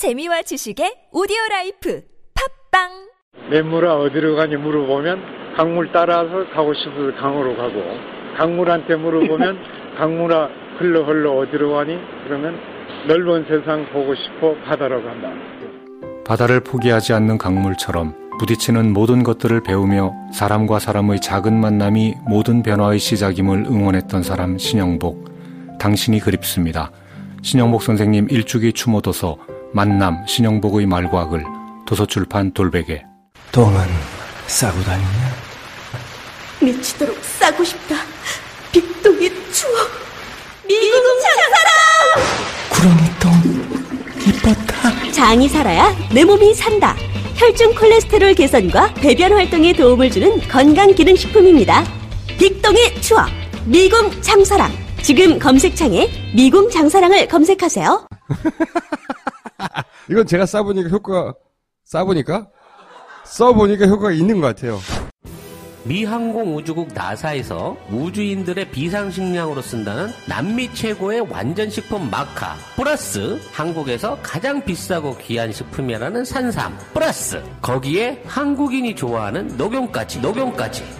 재미와 지식의 오디오 라이프 팟빵 냇물아 어디로 가니 물어보면 강물 따라서 가고 싶어서 강으로 가고 강물한테 물어보면 강물아 흘러 흘러 어디로 가니 그러면 넓은 세상 보고 싶어 바다로 간다. 바다를 포기하지 않는 강물처럼 부딪히는 모든 것들을 배우며 사람과 사람의 작은 만남이 모든 변화의 시작임을 응원했던 사람 신영복. 당신이 그립습니다. 신영복 선생님 일주기 추모도서 만남 신영복의 말과 글 도서출판 돌베개 똥은 싸고 다니냐? 미치도록 싸고 싶다. 빅동의 추억. 미국 장사랑! 구렁이똥 이뻤다. 장이 살아야 내 몸이 산다. 혈중 콜레스테롤 개선과 배변 활동에 도움을 주는 건강 기능 식품입니다. 빅동의 추억. 미궁 장사랑. 지금 검색창에 미궁 장사랑을 검색하세요. 이건 제가 싸보니까 효과가 싸보니까 써보니까 효과가 있는 것 같아요. 미 항공우주국 나사에서 우주인들의 비상식량으로 쓴다는 남미 최고의 완전식품 마카 플러스 한국에서 가장 비싸고 귀한 식품이라는 산삼 플러스 거기에 한국인이 좋아하는 녹용까지 녹용까지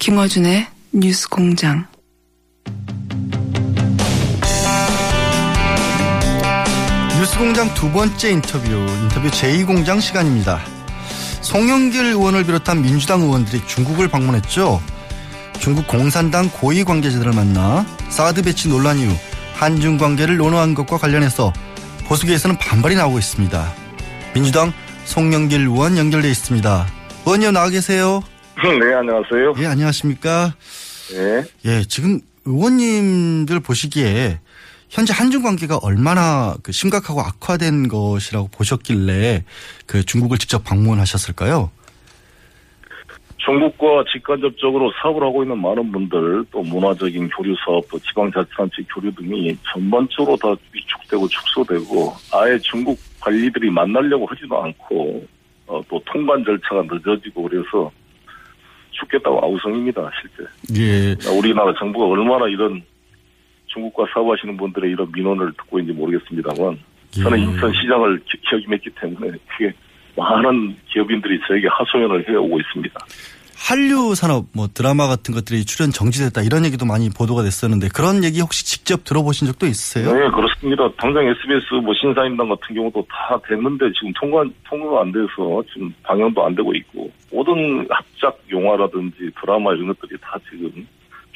김어준의 뉴스 공장. 뉴스 공장 두 번째 인터뷰, 인터뷰 제2공장 시간입니다. 송영길 의원을 비롯한 민주당 의원들이 중국을 방문했죠. 중국 공산당 고위 관계자들을 만나 사드 배치 논란 이후 한중 관계를 논의한 것과 관련해서 보수계에서는 반발이 나오고 있습니다. 민주당 송영길 의원 연결돼 있습니다. 의원님 나와 계세요. 네, 안녕하세요. 예, 안녕하십니까. 네. 예, 지금 의원님들 보시기에 현재 한중 관계가 얼마나 그 심각하고 악화된 것이라고 보셨길래 그 중국을 직접 방문하셨을까요? 중국과 직간접적으로 사업을 하고 있는 많은 분들, 또 문화적인 교류 사업, 또 지방자치단체 교류 등이 전반적으로 다 위축되고 축소되고, 아예 중국 관리들이 만나려고 하지도 않고, 어, 또 통관 절차가 늦어지고 그래서 죽겠다고 아우성입니다, 실제. 예. 우리나라 정부가 얼마나 이런 중국과 사업하시는 분들의 이런 민원을 듣고 있는지 모르겠습니다만, 저는 예. 인천 시장을 기- 기억했기 때문에 그게 많은 기업인들이 저에게 하소연을 해오고 있습니다. 한류 산업 뭐 드라마 같은 것들이 출연 정지됐다 이런 얘기도 많이 보도가 됐었는데 그런 얘기 혹시 직접 들어보신 적도 있으세요? 네, 그렇습니다. 당장 SBS 뭐 신사임당 같은 경우도 다 됐는데 지금 통과, 통과가 안 돼서 지금 방영도 안 되고 있고 모든 합작 영화라든지 드라마 이런 것들이 다 지금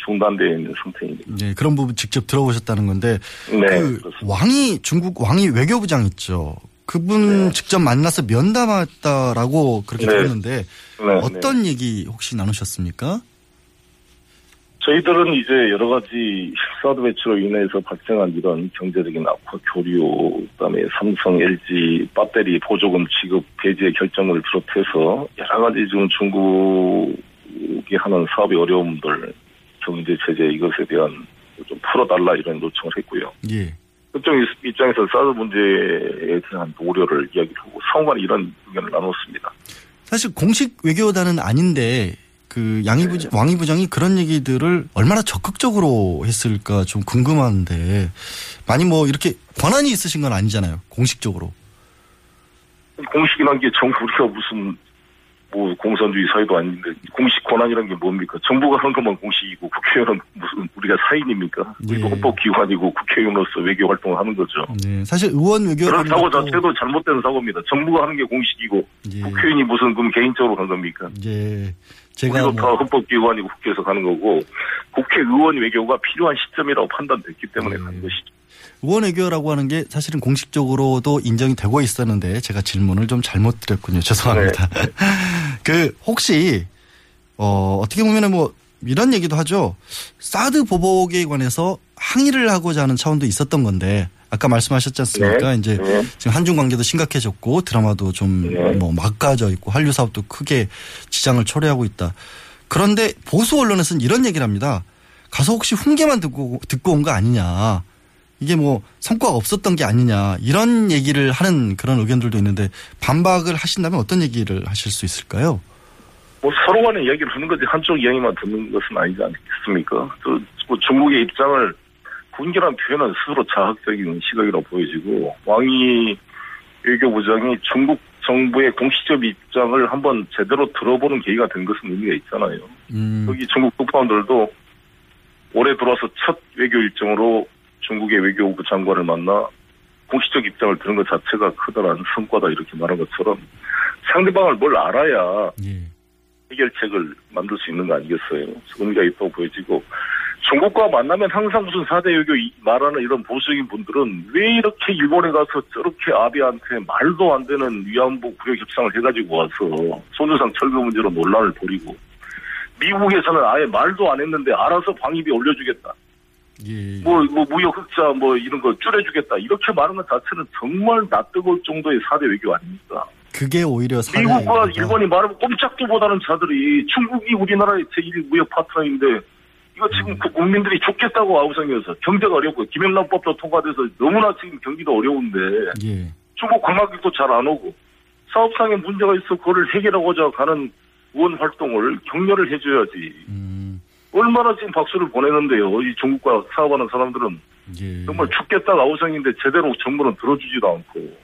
중단되어 있는 상태입니다. 예, 그런 부분 직접 들어보셨다는 건데 네, 그. 왕이 중국 왕이 외교부장 있죠. 그분 직접 만나서 면담했다라고 그렇게 네. 들었는데 네, 어떤 얘기 혹시 나누셨습니까? 저희들은 이제 여러 가지 사드 배치로 인해서 발생한 이런 경제적인 악화, 교류, 그다음에 삼성, LG 배터리 보조금 지급 배제 결정을 비롯해서 여러 가지 지금 중국이 하는 사업의 어려움들, 경제 제재 이것에 대한 좀 풀어달라 이런 요청을 했고요. 예. 그쪽 입장에서 사드 문제에 대한 우려를 이야기를 하고 상호간 이런 의견을 나눴습니다. 사실 공식 외교단은 아닌데 그 양희 부장, 왕희 부장이 그런 얘기들을 얼마나 적극적으로 했을까 좀 궁금한데 많이 뭐 이렇게 권한이 있으신 건 아니잖아요. 공식적으로. 공식이란 게 정부 우리가 무슨 뭐 공산주의 사회도 아닌데 공식 권한이라는 게 뭡니까? 정부가 하는 것만 공식이고 국회의원은 무슨 우리가 사인입니까? 우리도 예. 헌법기관이고 국회의원으로서 외교 활동을 하는 거죠. 네, 사실 의원 외교 그런 사고 자체도 잘못된 사고입니다. 정부가 하는 게 공식이고 국회의원이 무슨 그럼 개인적으로 한 겁니까? 예. 제가 우리도 뭐- 다 헌법기관이고 국회에서 가는 거고 국회의원 외교가 필요한 시점이라고 판단됐기 때문에 가는 것이죠. 의원 외교라고 하는 게 사실은 공식적으로도 인정이 되고 있었는데 제가 질문을 좀 잘못 드렸군요. 죄송합니다. 그 혹시 어 어떻게 보면은 뭐 이런 얘기도 하죠. 사드 보복에 관해서 항의를 하고자 하는 차원도 있었던 건데 아까 말씀하셨지 않습니까? 네. 이제 네. 지금 한중 관계도 심각해졌고 드라마도 좀뭐 막가져 있고 한류 사업도 크게 지장을 초래하고 있다. 그런데 보수 언론에서는 이런 얘기를 합니다. 가서 혹시 훈계만 듣고 듣고 온 거 아니냐. 이게 뭐 성과가 없었던 게 아니냐 이런 얘기를 하는 그런 의견들도 있는데 반박을 하신다면 어떤 얘기를 하실 수 있을까요? 뭐 서로 간에 이야기를 하는 거지 한쪽 이야기만 듣는 것은 아니지 않겠습니까? 또, 뭐 중국의 입장을 군결한 표현은 스스로 자학적인 시각이라고 보여지고 왕이 외교부장이 중국 정부의 공식적 입장을 한번 제대로 들어보는 계기가 된 것은 의미가 있잖아요. 음. 여기 중국 특파원들도 올해 들어와서 첫 외교 일정으로 중국의 외교부 장관을 만나 공식적 입장을 들은 것 자체가 커다란 성과다 이렇게 말한 것처럼 상대방을 뭘 알아야 해결책을 만들 수 있는 거 아니겠어요? 의미가 있다고 보여지고 중국과 만나면 항상 무슨 사대 외교 이- 말하는 이런 보수적인 분들은 왜 이렇게 일본에 가서 저렇게 아베한테 말도 안 되는 위안부 구역 협상을 해가지고 와서 손주상 철거 문제로 논란을 벌이고 미국에서는 아예 말도 안 했는데 알아서 방위비 올려주겠다. 뭐, 뭐, 무역 흑자, 뭐, 이런 거 줄여주겠다. 이렇게 말하는 것 자체는 정말 낯뜨거울 정도의 사대 외교 아닙니까? 그게 오히려 사내 미국과. 일본이 말하면 꼼짝도 못하는 자들이 중국이 우리나라의 제1 무역 파트너인데 이거 지금 그 국민들이 죽겠다고 아우성이어서 경제가 어렵고 김영란법도 통과돼서 너무나 지금 경기도 어려운데 예. 중국 관광객도 잘 안 오고 사업상에 문제가 있어 그거를 해결하고자 가는 의원 활동을 격려를 해줘야지. 음. 얼마나 지금 박수를 보내는데요. 이 중국과 사업하는 사람들은 예. 정말 죽겠다가 아우성인데 제대로 정부는 들어주지도 않고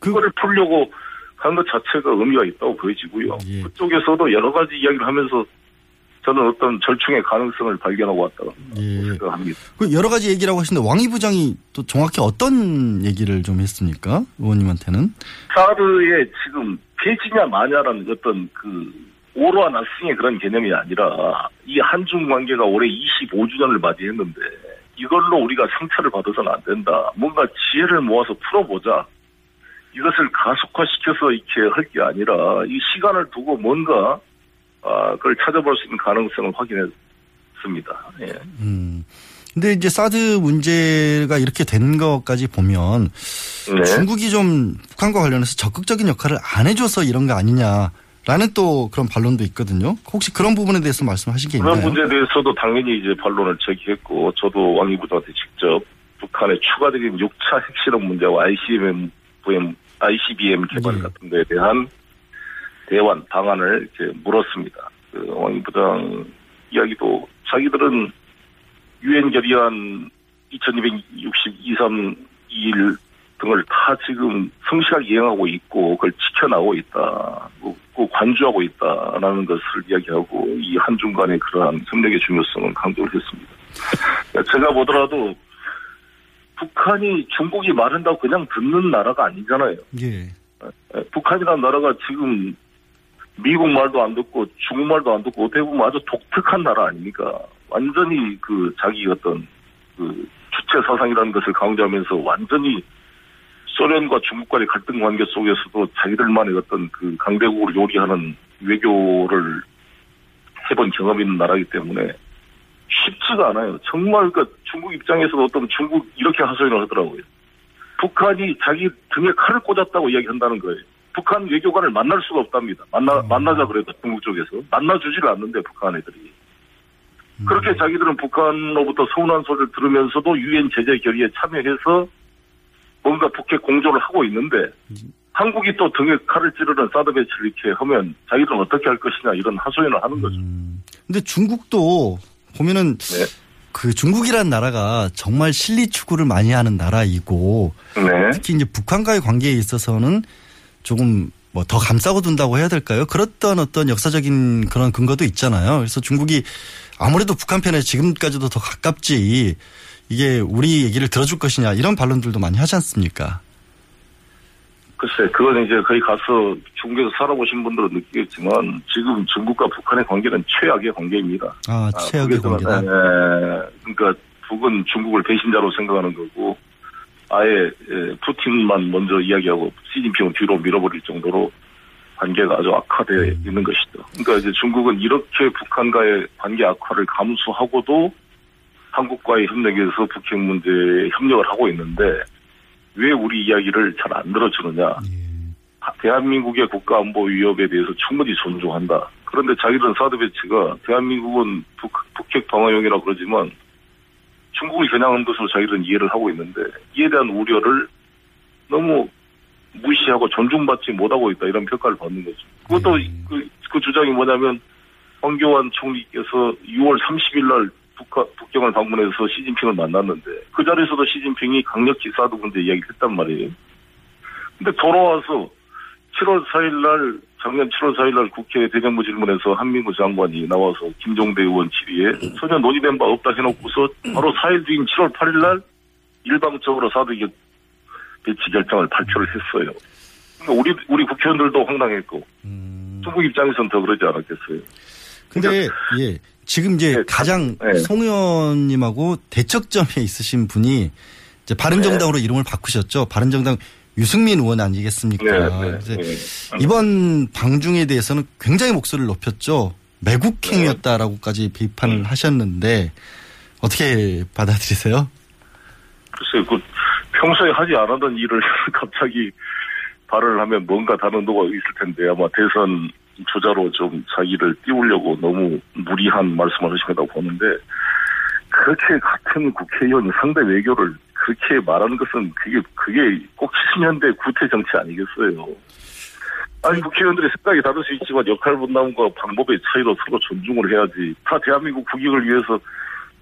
그 거를 풀려고 하는 것 자체가 의미가 있다고 보여지고요. 예. 그쪽에서도 여러 가지 이야기를 하면서 저는 어떤 절충의 가능성을 발견하고 왔다고 예. 생각합니다. 그 여러 가지 얘기라고 하시는데 왕이 부장이 또 정확히 어떤 얘기를 좀 했습니까? 의원님한테는? 사드의 지금 폐지냐 마냐라는 어떤 그 오로와 나싱의 그런 개념이 아니라 이 한중 관계가 올해 25주년을 맞이했는데 이걸로 우리가 상처를 받아서는 안 된다. 뭔가 지혜를 모아서 풀어보자. 이것을 가속화시켜서 이렇게 할 게 아니라 이 시간을 두고 뭔가 아, 그걸 찾아볼 수 있는 가능성을 확인했습니다. 예. 음. 근데 이제 사드 문제가 이렇게 된 것까지 보면 네. 중국이 좀 북한과 관련해서 적극적인 역할을 안 해줘서 이런 거 아니냐 라는 또 그런 반론도 있거든요. 혹시 그런 부분에 대해서 말씀하신 게 그런 있나요? 문제에 대해서도 당연히 이제 반론을 제기했고 저도 왕이 부장한테 직접 북한의 추가적인 6차 핵실험 문제와 ICBM, ICBM 개발 같은 데에 대한 대환 방안을 이제 물었습니다. 그 왕이 부장 이야기도 자기들은 유엔 결의안 2263 2일 등을 다 지금 성실하게 이행하고 있고 그걸 지켜나가고 있다. 뭐, 그 관주하고 있다라는 것을 이야기하고 이 한중 간의 그러한 협력의 중요성을 강조를 했습니다. 제가 보더라도 북한이 중국이 말한다고 그냥 듣는 나라가 아니잖아요. 예. 북한이라는 나라가 지금 미국 말도 안 듣고 중국 말도 안 듣고 어떻게 보면 아주 독특한 나라 아닙니까? 완전히 그 자기 어떤 그 주체 사상이라는 것을 강조하면서 완전히 소련과 중국 간의 갈등 관계 속에서도 자기들만의 어떤 그 강대국을 요리하는 외교를 해본 경험이 있는 나라이기 때문에 쉽지가 않아요. 정말 그 중국 입장에서도 어떤 중국 이렇게 하소연을 하더라고요. 북한이 자기 등에 칼을 꽂았다고 이야기한다는 거예요. 북한 외교관을 만날 수가 없답니다. 만나 만나자 그래도 중국 쪽에서 만나주지를 않는데 북한 애들이 그렇게 자기들은 북한로부터 서운한 소리를 들으면서도 유엔 제재 결의에 참여해서 뭔가 북핵 공조를 하고 있는데 한국이 또 등에 칼을 찌르는 사드 배치를 이렇게 하면 자기들은 어떻게 할 것이냐 이런 하소연을 하는 거죠. 근데 중국도 보면은 네. 그 중국이라는 나라가 정말 실리 추구를 많이 하는 나라이고 네. 특히 이제 북한과의 관계에 있어서는 조금 뭐 더 감싸고 둔다고 해야 될까요? 그렇던 어떤 역사적인 그런 근거도 있잖아요. 그래서 중국이 아무래도 북한 편에 지금까지도 더 가깝지 이게 우리 얘기를 들어줄 것이냐 이런 반론들도 많이 하지 않습니까? 글쎄, 그건 이제 거기 가서 중국에서 살아보신 분들은 느끼겠지만 지금 중국과 북한의 관계는 최악의 관계입니다. 아, 최악의 북에서는, 관계다. 예, 그러니까 북은 중국을 배신자로 생각하는 거고 아예 예, 푸틴만 먼저 이야기하고 시진핑을 뒤로 밀어버릴 정도로 관계가 아주 악화되어 음. 있는 것이죠. 그러니까 이제 중국은 이렇게 북한과의 관계 악화를 감수하고도 한국과의 협력에서 북핵 문제에 협력을 하고 있는데 왜 우리 이야기를 잘 안 들어주느냐. 대한민국의 국가 안보 위협에 대해서 충분히 존중한다. 그런데 자기들은 사드 배치가 대한민국은 북, 북핵 방어용이라고 그러지만 중국을 겨냥한 것으로 자기들은 이해를 하고 있는데 이에 대한 우려를 너무 무시하고 존중받지 못하고 있다 이런 평가를 받는 거죠. 그것도 그, 그 주장이 뭐냐면 황교안 총리께서 6월 30일 날 북한, 북경을 방문해서 시진핑을 만났는데 그 자리에서도 시진핑이 강력히 사드 문제 이야기를 했단 말이에요. 근데 돌아와서 7월 4일 날 작년 7월 4일 날 국회 대정부 질문에서 한민구 장관이 나와서 김종대 의원 질의에 전혀 논의된 바 없다 해놓고서 바로 4일 뒤인 7월 8일 날 일방적으로 사드 겨- 배치 결정을 발표를 했어요. 그러니까 우리 우리 국회의원들도 황당했고 중국 입장에서는 더 그러지 않았겠어요. 근데 예 지금 이제 가장 네. 송 의원님하고 대척점에 있으신 분이 이제 바른정당으로 이름을 바꾸셨죠. 바른정당 유승민 의원 아니겠습니까? 네, 네, 그래서 네. 이번 방중에 대해서는 굉장히 목소리를 높였죠. 매국행위였다라고까지 비판을 하셨는데 어떻게 받아들이세요? 글쎄요, 그 평소에 하지 않았던 일을 갑자기 발언을 하면 뭔가 다른 의도가 있을 텐데 아마 대선 주자로 좀 자기를 띄우려고 너무 무리한 말씀을 하신 거라고 보는데 그렇게 같은 국회의원 상대 외교를 그렇게 말하는 것은 그게 그게 꼭 70년대 구태 정치 아니겠어요. 아니 국회의원들의 생각이 다를 수 있지만 역할 분담과 방법의 차이로 서로 존중을 해야지. 다 대한민국 국익을 위해서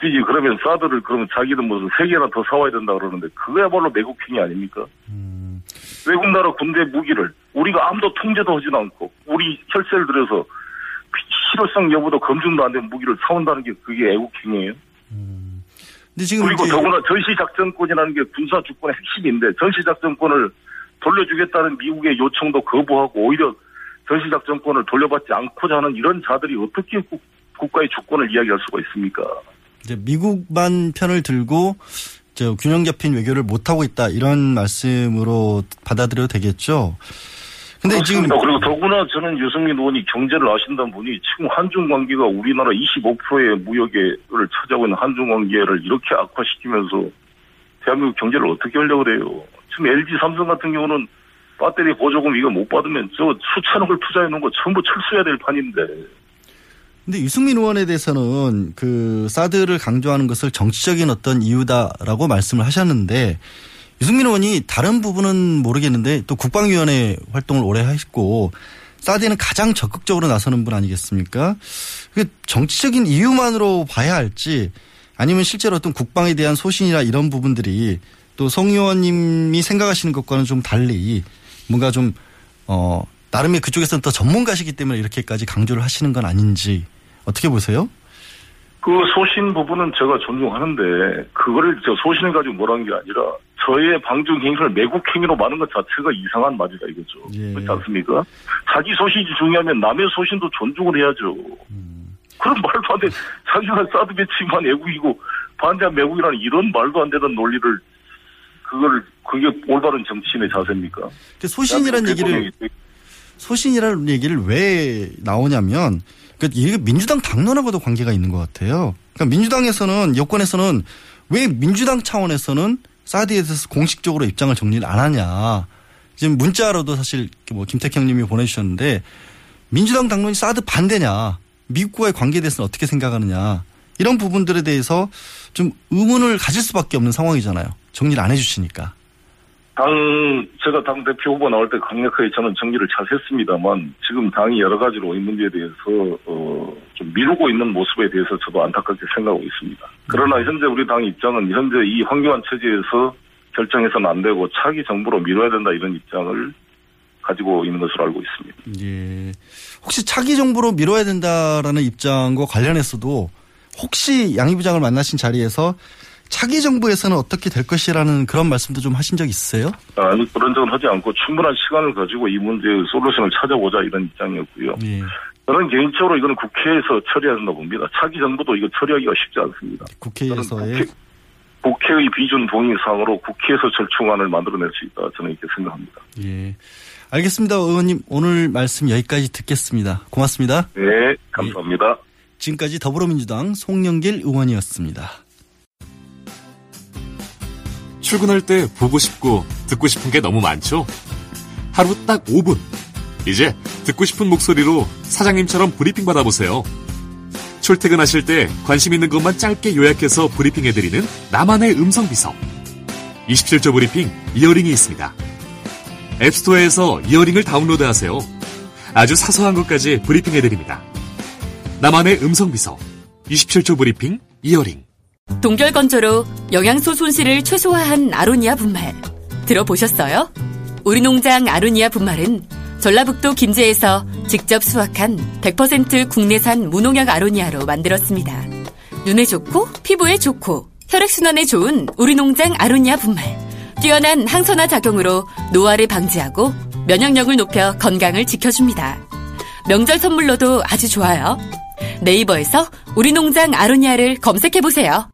뛰지 그러면 사드를 그러면 자기는 무슨 세 개나 더 사와야 된다 그러는데 그거야말로 내국행위 아닙니까? 외국 나라 군대 무기를 우리가 아무도 통제도 하진 않고 우리 혈세를 들여서 실효성 여부도 검증도 안 된 무기를 사온다는 게 그게 애국행위예요. 근데 지금 그리고 더구나 전시작전권이라는 게 군사 주권의 핵심인데 전시작전권을 돌려주겠다는 미국의 요청도 거부하고 오히려 전시작전권을 돌려받지 않고자 하는 이런 자들이 어떻게 국, 국가의 주권을 이야기할 수가 있습니까? 이제 미국만 편을 들고 저 균형 잡힌 외교를 못 하고 있다 이런 말씀으로 받아들여도 되겠죠. 근데 지금 그렇습니다. 그리고 더구나 저는 유승민 의원이 경제를 아신다는 분이 지금 한중 관계가 우리나라 25%의 무역을 차지하고 있는 한중 관계를 이렇게 악화시키면서 대한민국 경제를 어떻게 하려고 그래요. 지금 LG 삼성 같은 경우는 배터리 보조금 이거 못 받으면 저 수천억을 투자해 놓은 거 전부 철수해야 될 판인데. 근데 유승민 의원에 대해서는 그 사드를 강조하는 것을 정치적인 어떤 이유다라고 말씀을 하셨는데 유승민 의원이 다른 부분은 모르겠는데 또 국방위원회 활동을 오래 하셨고 사드에는 가장 적극적으로 나서는 분 아니겠습니까? 그 정치적인 이유만으로 봐야 할지 아니면 실제로 어떤 국방에 대한 소신이나 이런 부분들이 또 송 의원님이 생각하시는 것과는 좀 달리 뭔가 좀 어, 나름의 그쪽에서는 더 전문가시기 때문에 이렇게까지 강조를 하시는 건 아닌지 어떻게 보세요? 그 소신 부분은 제가 존중하는데 그거를 저 소신을 가지고 뭐라는 게 아니라 저의 방중 행위를 매국 행위로 많은 것 자체가 이상한 말이다 이거죠. 그렇지 않습니까? 자기 소신이 중요하면 남의 소신도 존중을 해야죠. 그런 말도 안 돼. 자기가 사드 배치만 애국이고 반대한 매국이라는 이런 말도 안 되는 논리를 그걸 그게 올바른 정치인의 자세입니까? 그 소신이라는 얘기를 소신이라는 얘기를 왜 나오냐면 그 이게 민주당 당론하고도 관계가 있는 것 같아요. 그러니까 민주당에서는 여권에서는 왜 민주당 차원에서는 사드에 대해서 공식적으로 입장을 정리를 안 하냐. 지금 문자로도 사실 뭐 김태형님이 보내주셨는데 민주당 당론이 사드 반대냐. 미국과의 관계에 대해서는 어떻게 생각하느냐. 이런 부분들에 대해서 좀 의문을 가질 수밖에 없는 상황이잖아요. 정리를 안 해주시니까. 당 제가 당 대표 후보 나올 때 강력하게 저는 정리를 잘 했습니다만 지금 당이 여러 가지로 이 문제에 대해서 어, 좀 미루고 있는 모습에 대해서 저도 안타깝게 생각하고 있습니다. 그러나 현재 우리 당 입장은 현재 이 황교안 체제에서 결정해서는 안 되고 차기 정부로 미뤄야 된다 이런 입장을 가지고 있는 것으로 알고 있습니다. 예. 혹시 차기 정부로 미뤄야 된다라는 입장과 관련해서도 혹시 양희 부장을 만나신 자리에서 차기 정부에서는 어떻게 될 것이라는 그런 말씀도 좀 하신 적 있으세요? 아니 그런 적은 하지 않고 충분한 시간을 가지고 이 문제의 솔루션을 찾아보자 이런 입장이었고요. 예. 저는 개인적으로 이거는 국회에서 처리해야 된다고 봅니다. 차기 정부도 이거 처리하기가 쉽지 않습니다. 국회에서의 국회, 의 비준 동의 사항으로 국회에서 절충안을 만들어낼 수 있다. 저는 이렇게 생각합니다. 예. 알겠습니다. 의원님 오늘 말씀 여기까지 듣겠습니다. 고맙습니다. 네, 감사합니다. 지금까지 더불어민주당 송영길 의원이었습니다. 출근할 때 보고 싶고 듣고 싶은 게 너무 많죠? 하루 딱 5분. 이제 듣고 싶은 목소리로 사장님처럼 브리핑 받아보세요. 출퇴근하실 때 관심 있는 것만 짧게 요약해서 브리핑해드리는 나만의 음성 비서. 27조 브리핑 이어링이 있습니다. 앱스토어에서 이어링을 다운로드하세요. 아주 사소한 것까지 브리핑해드립니다. 나만의 음성 비서. 27조 브리핑 이어링. 동결건조로 영양소 손실을 최소화한 아로니아 분말. 들어보셨어요? 우리 농장 아로니아 분말은 전라북도 김제에서 직접 수확한 100% 국내산 무농약 아로니아로 만들었습니다. 눈에 좋고 피부에 좋고 혈액순환에 좋은 우리 농장 아로니아 분말. 뛰어난 항산화 작용으로 노화를 방지하고 면역력을 높여 건강을 지켜줍니다. 명절 선물로도 아주 좋아요. 네이버에서 우리 농장 아로니아를 검색해보세요.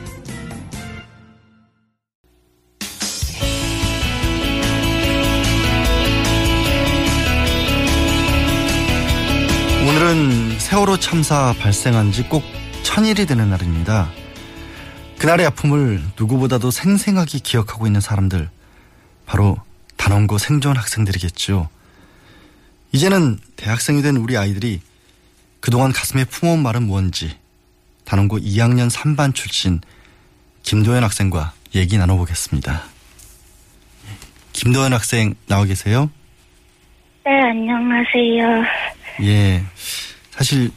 세월호 참사 발생한 지 꼭 천일이 되는 날입니다. 그날의 아픔을 누구보다도 생생하게 기억하고 있는 사람들, 바로 단원고 생존 학생들이겠죠. 이제는 대학생이 된 우리 아이들이 그동안 가슴에 품어온 말은 뭔지 단원고 2학년 3반 출신 김도현 학생과 얘기 나눠보겠습니다. 김도현 학생 나와 계세요? 네, 안녕하세요. 예. 사실,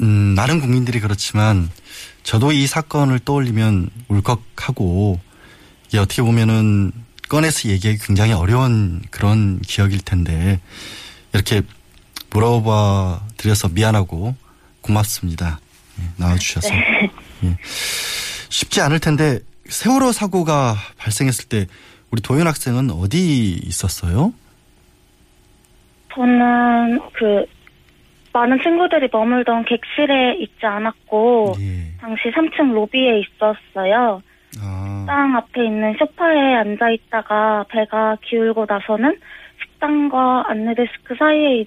음, 많은 국민들이 그렇지만 저도 이 사건을 떠올리면 울컥하고 이게 어떻게 보면은 꺼내서 얘기하기 굉장히 어려운 그런 기억일 텐데 이렇게 물어봐 드려서 미안하고 고맙습니다. 예, 나와주셔서. 네. 예. 쉽지 않을 텐데 세월호 사고가 발생했을 때 우리 도현 학생은 어디 있었어요? 저는 그 많은 친구들이 머물던 객실에 있지 않았고 당시 3층 로비에 있었어요. 식당 앞에 있는 소파에 앉아 있다가 배가 기울고 나서는 식당과 안내데스크 사이에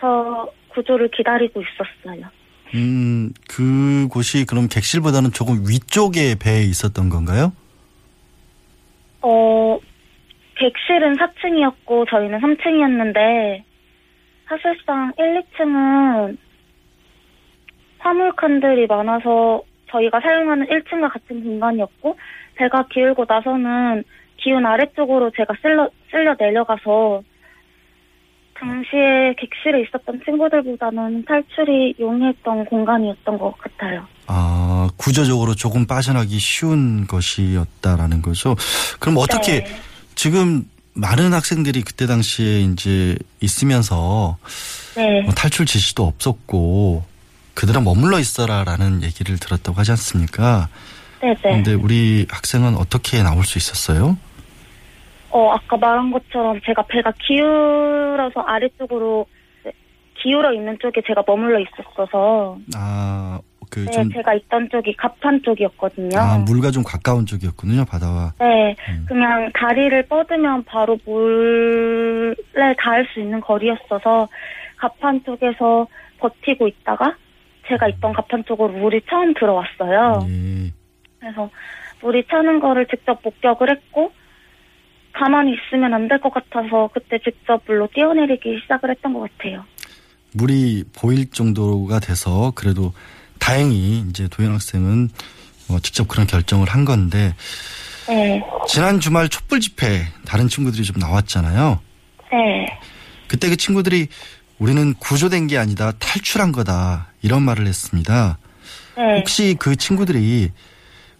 서 구조를 기다리고 있었어요. 음, 그곳이 그럼 객실보다는 조금 위쪽에 배에 있었던 건가요? 어, 객실은 4층이었고 저희는 3층이었는데 사실상 1, 2층은 화물칸들이 많아서 저희가 사용하는 1층과 같은 공간이었고 배가 기울고 나서는 기운 아래쪽으로 제가 쓸려, 쓸려 내려가서 당시에 객실에 있었던 친구들보다는 탈출이 용이했던 공간이었던 것 같아요. 아, 구조적으로 조금 빠져나기 쉬운 것이었다라는 거죠. 그럼 어떻게 네. 지금 많은 학생들이 그때 당시에 이제 있으면서 네. 뭐 탈출 지시도 없었고 그들은 머물러 있어라라는 얘기를 들었다고 하지 않습니까? 네네. 그런데 우리 학생은 어떻게 나올 수 있었어요? 어, 아까 말한 것처럼 제가 배가 기울어서 아래쪽으로 네, 기울어 있는 쪽에 제가 머물러 있었어서 아, 그 네, 좀 제가 있던 쪽이 갑판 쪽이었거든요. 아, 물과 좀 가까운 쪽이었군요, 바다와. 네, 음. 그냥 다리를 뻗으면 바로 물에 닿을 수 있는 거리였어서 갑판 쪽에서 버티고 있다가 제가 있던 갑판 쪽으로 물이 처음 들어왔어요. 예. 그래서 물이 차는 거를 직접 목격을 했고 가만히 있으면 안 될 것 같아서 그때 직접 물로 뛰어내리기 시작을 했던 것 같아요. 물이 보일 정도가 돼서 그래도 다행히 이제 도현 학생은 어, 직접 그런 결정을 한 건데 네, 지난 주말 촛불 집회 다른 친구들이 좀 나왔잖아요. 네, 그때 그 친구들이 우리는 구조된 게 아니다 탈출한 거다 이런 말을 했습니다. 네. 혹시 그 친구들이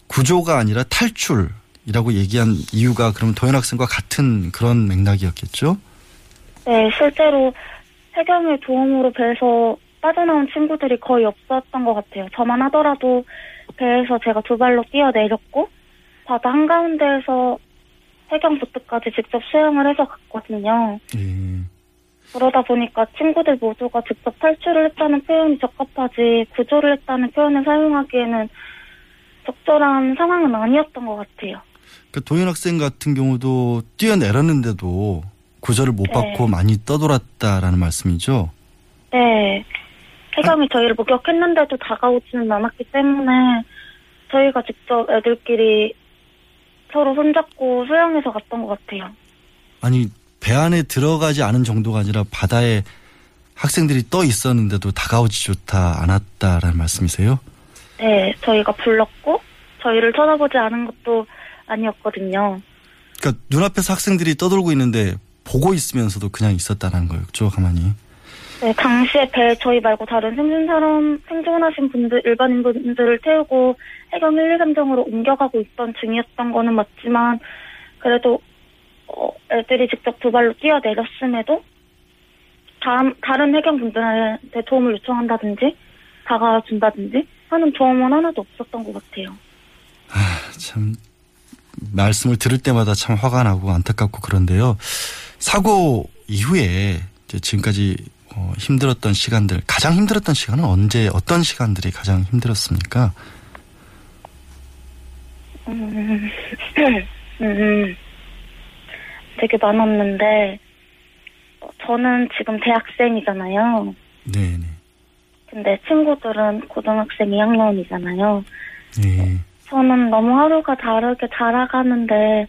구조가 아니라 탈출이라고 얘기한 이유가 그럼 도현 학생과 같은 그런 맥락이었겠죠? 네, 실제로 해경의 도움으로 배에서 빠져나온 친구들이 거의 없었던 것 같아요. 저만 하더라도 배에서 제가 두 발로 뛰어내렸고 바다 한가운데에서 해경 보트까지 직접 수영을 해서 갔거든요. 그러다 보니까 친구들 모두가 직접 탈출을 했다는 표현이 적합하지 구조를 했다는 표현을 사용하기에는 적절한 상황은 아니었던 것 같아요. 그 도현 학생 같은 경우도 뛰어내렸는데도 구조를 못 네. 받고 많이 떠돌았다라는 말씀이죠. 네. 해경이 저희를 목격했는데도 다가오지는 않았기 때문에 저희가 직접 애들끼리 서로 손잡고 수영해서 갔던 것 같아요. 아니 배 안에 들어가지 않은 정도가 아니라 바다에 학생들이 떠 있었는데도 다가오지 좋다 않았다라는 말씀이세요? 네, 저희가 불렀고 저희를 쳐다보지 않은 것도 아니었거든요. 그러니까 눈앞에서 학생들이 떠돌고 있는데 보고 있으면서도 그냥 있었다는 거였죠, 가만히. 네, 당시에 배 저희 말고 다른 생존 사람, 생존하신 분들, 일반인 분들을 태우고 해경 1, 2, 3정으로 옮겨가고 있던 중이었던 거는 맞지만, 그래도, 어, 애들이 직접 두 발로 뛰어내렸음에도, 다음, 다른 해경 분들한테 도움을 요청한다든지, 다가준다든지 하는 도움은 하나도 없었던 것 같아요. 참 말씀을 들을 때마다 참 화가 나고 안타깝고 그런데요. 사고 이후에 지금까지 어, 힘들었던 시간들 가장 힘들었던 시간은 언제 어떤 시간들이 가장 힘들었습니까? 음, 음, 되게 많았는데, 어, 저는 지금 대학생이잖아요. 네, 근데 친구들은 고등학생 2학년이잖아요. 네. 저는 너무 하루가 다르게 자라가는데,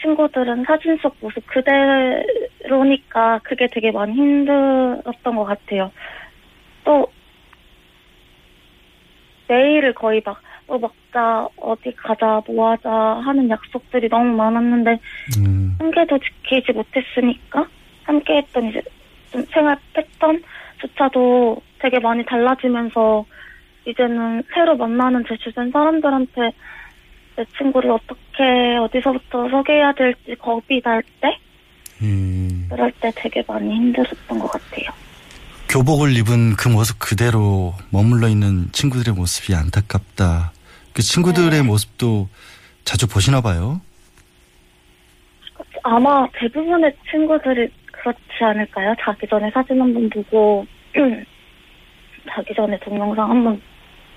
친구들은 사진 속 모습 그대로니까 그게 되게 많이 힘들었던 것 같아요. 또, 매일을 거의 막, 뭐 먹자, 어디 가자, 뭐 하자 하는 약속들이 너무 많았는데, 한 개도 지키지 못했으니까, 함께 했던 이제 좀 생활 패턴조차도 되게 많이 달라지면서, 이제는 새로 만나는 제 주변 사람들한테 내 친구를 어떻게, 어디서부터 소개해야 될지 겁이 날 때? 그럴 때 되게 많이 힘들었던 것 같아요. 교복을 입은 그 모습 그대로 머물러 있는 친구들의 모습이 안타깝다. 그 친구들의 모습도 자주 보시나 봐요. 아마 대부분의 친구들이 그렇지 않을까요? 자기 전에 사진 한 번 보고, 자기 전에 동영상 한 번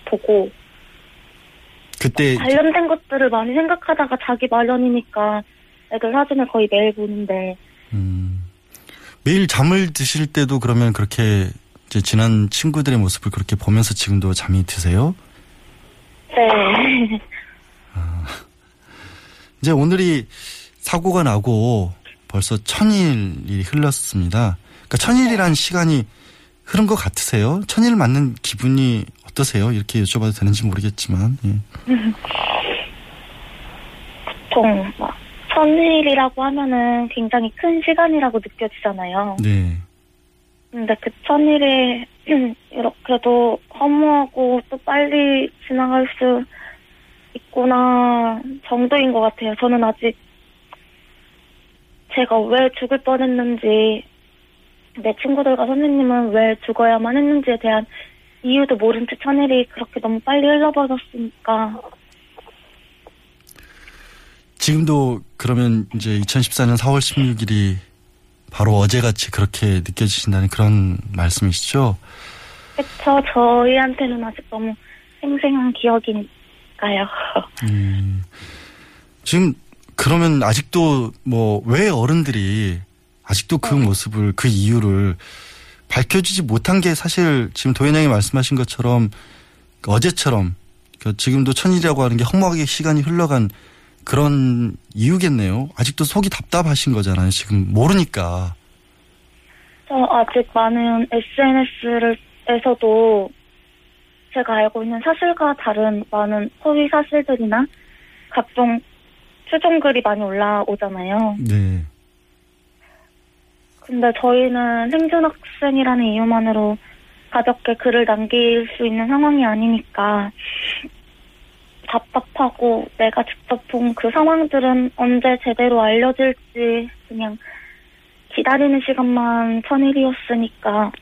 보고, 그때 관련된 것들을 많이 생각하다가 자기 마련이니까 애들 사진을 거의 매일 보는데, 매일 잠을 드실 때도 그러면 그렇게 이제 지난 친구들의 모습을 그렇게 보면서 지금도 잠이 드세요? 네. 이제 오늘이 사고가 나고 벌써 천일이 흘렀습니다. 그러니까 천일이란 시간이 흐른 것 같으세요? 천일 맞는 기분이 어떠세요? 이렇게 여쭤봐도 되는지 모르겠지만. 예. 보통 막 천일이라고 하면은 굉장히 큰 시간이라고 느껴지잖아요. 네. 근데 그 천일이 이렇게도 허무하고 또 빨리 지나갈 수 있구나 정도인 것 같아요. 저는 아직 제가 왜 죽을 뻔했는지 내 친구들과 선생님은 왜 죽어야만 했는지에 대한 이유도 모른 채 천일이 그렇게 너무 빨리 흘러버렸으니까 지금도 그러면 이제 2014년 4월 16일이 바로 어제같이 그렇게 느껴지신다는 그런 말씀이시죠? 그쵸 저희한테는 아직 너무 생생한 기억이니까요. 음. 지금 그러면 아직도 뭐 왜 어른들이 아직도 그 모습을 그 이유를 밝혀주지 못한 게 사실 지금 도현 양이 말씀하신 것처럼 어제처럼 그 지금도 천일이라고 하는 게 허무하게 시간이 흘러간 그런 이유겠네요. 아직도 속이 답답하신 거잖아요. 지금 모르니까. 저 아직 많은 SNS를 에서도 제가 알고 있는 사실과 다른 많은 허위 사실들이나 각종 추정글이 많이 올라오잖아요. 네. 근데 저희는 행준 학생이라는 이유만으로 가볍게 글을 남길 수 있는 상황이 아니니까 답답하고 내가 직접 본 그 상황들은 언제 제대로 알려질지 그냥 기다리는 시간만 천일이었으니까.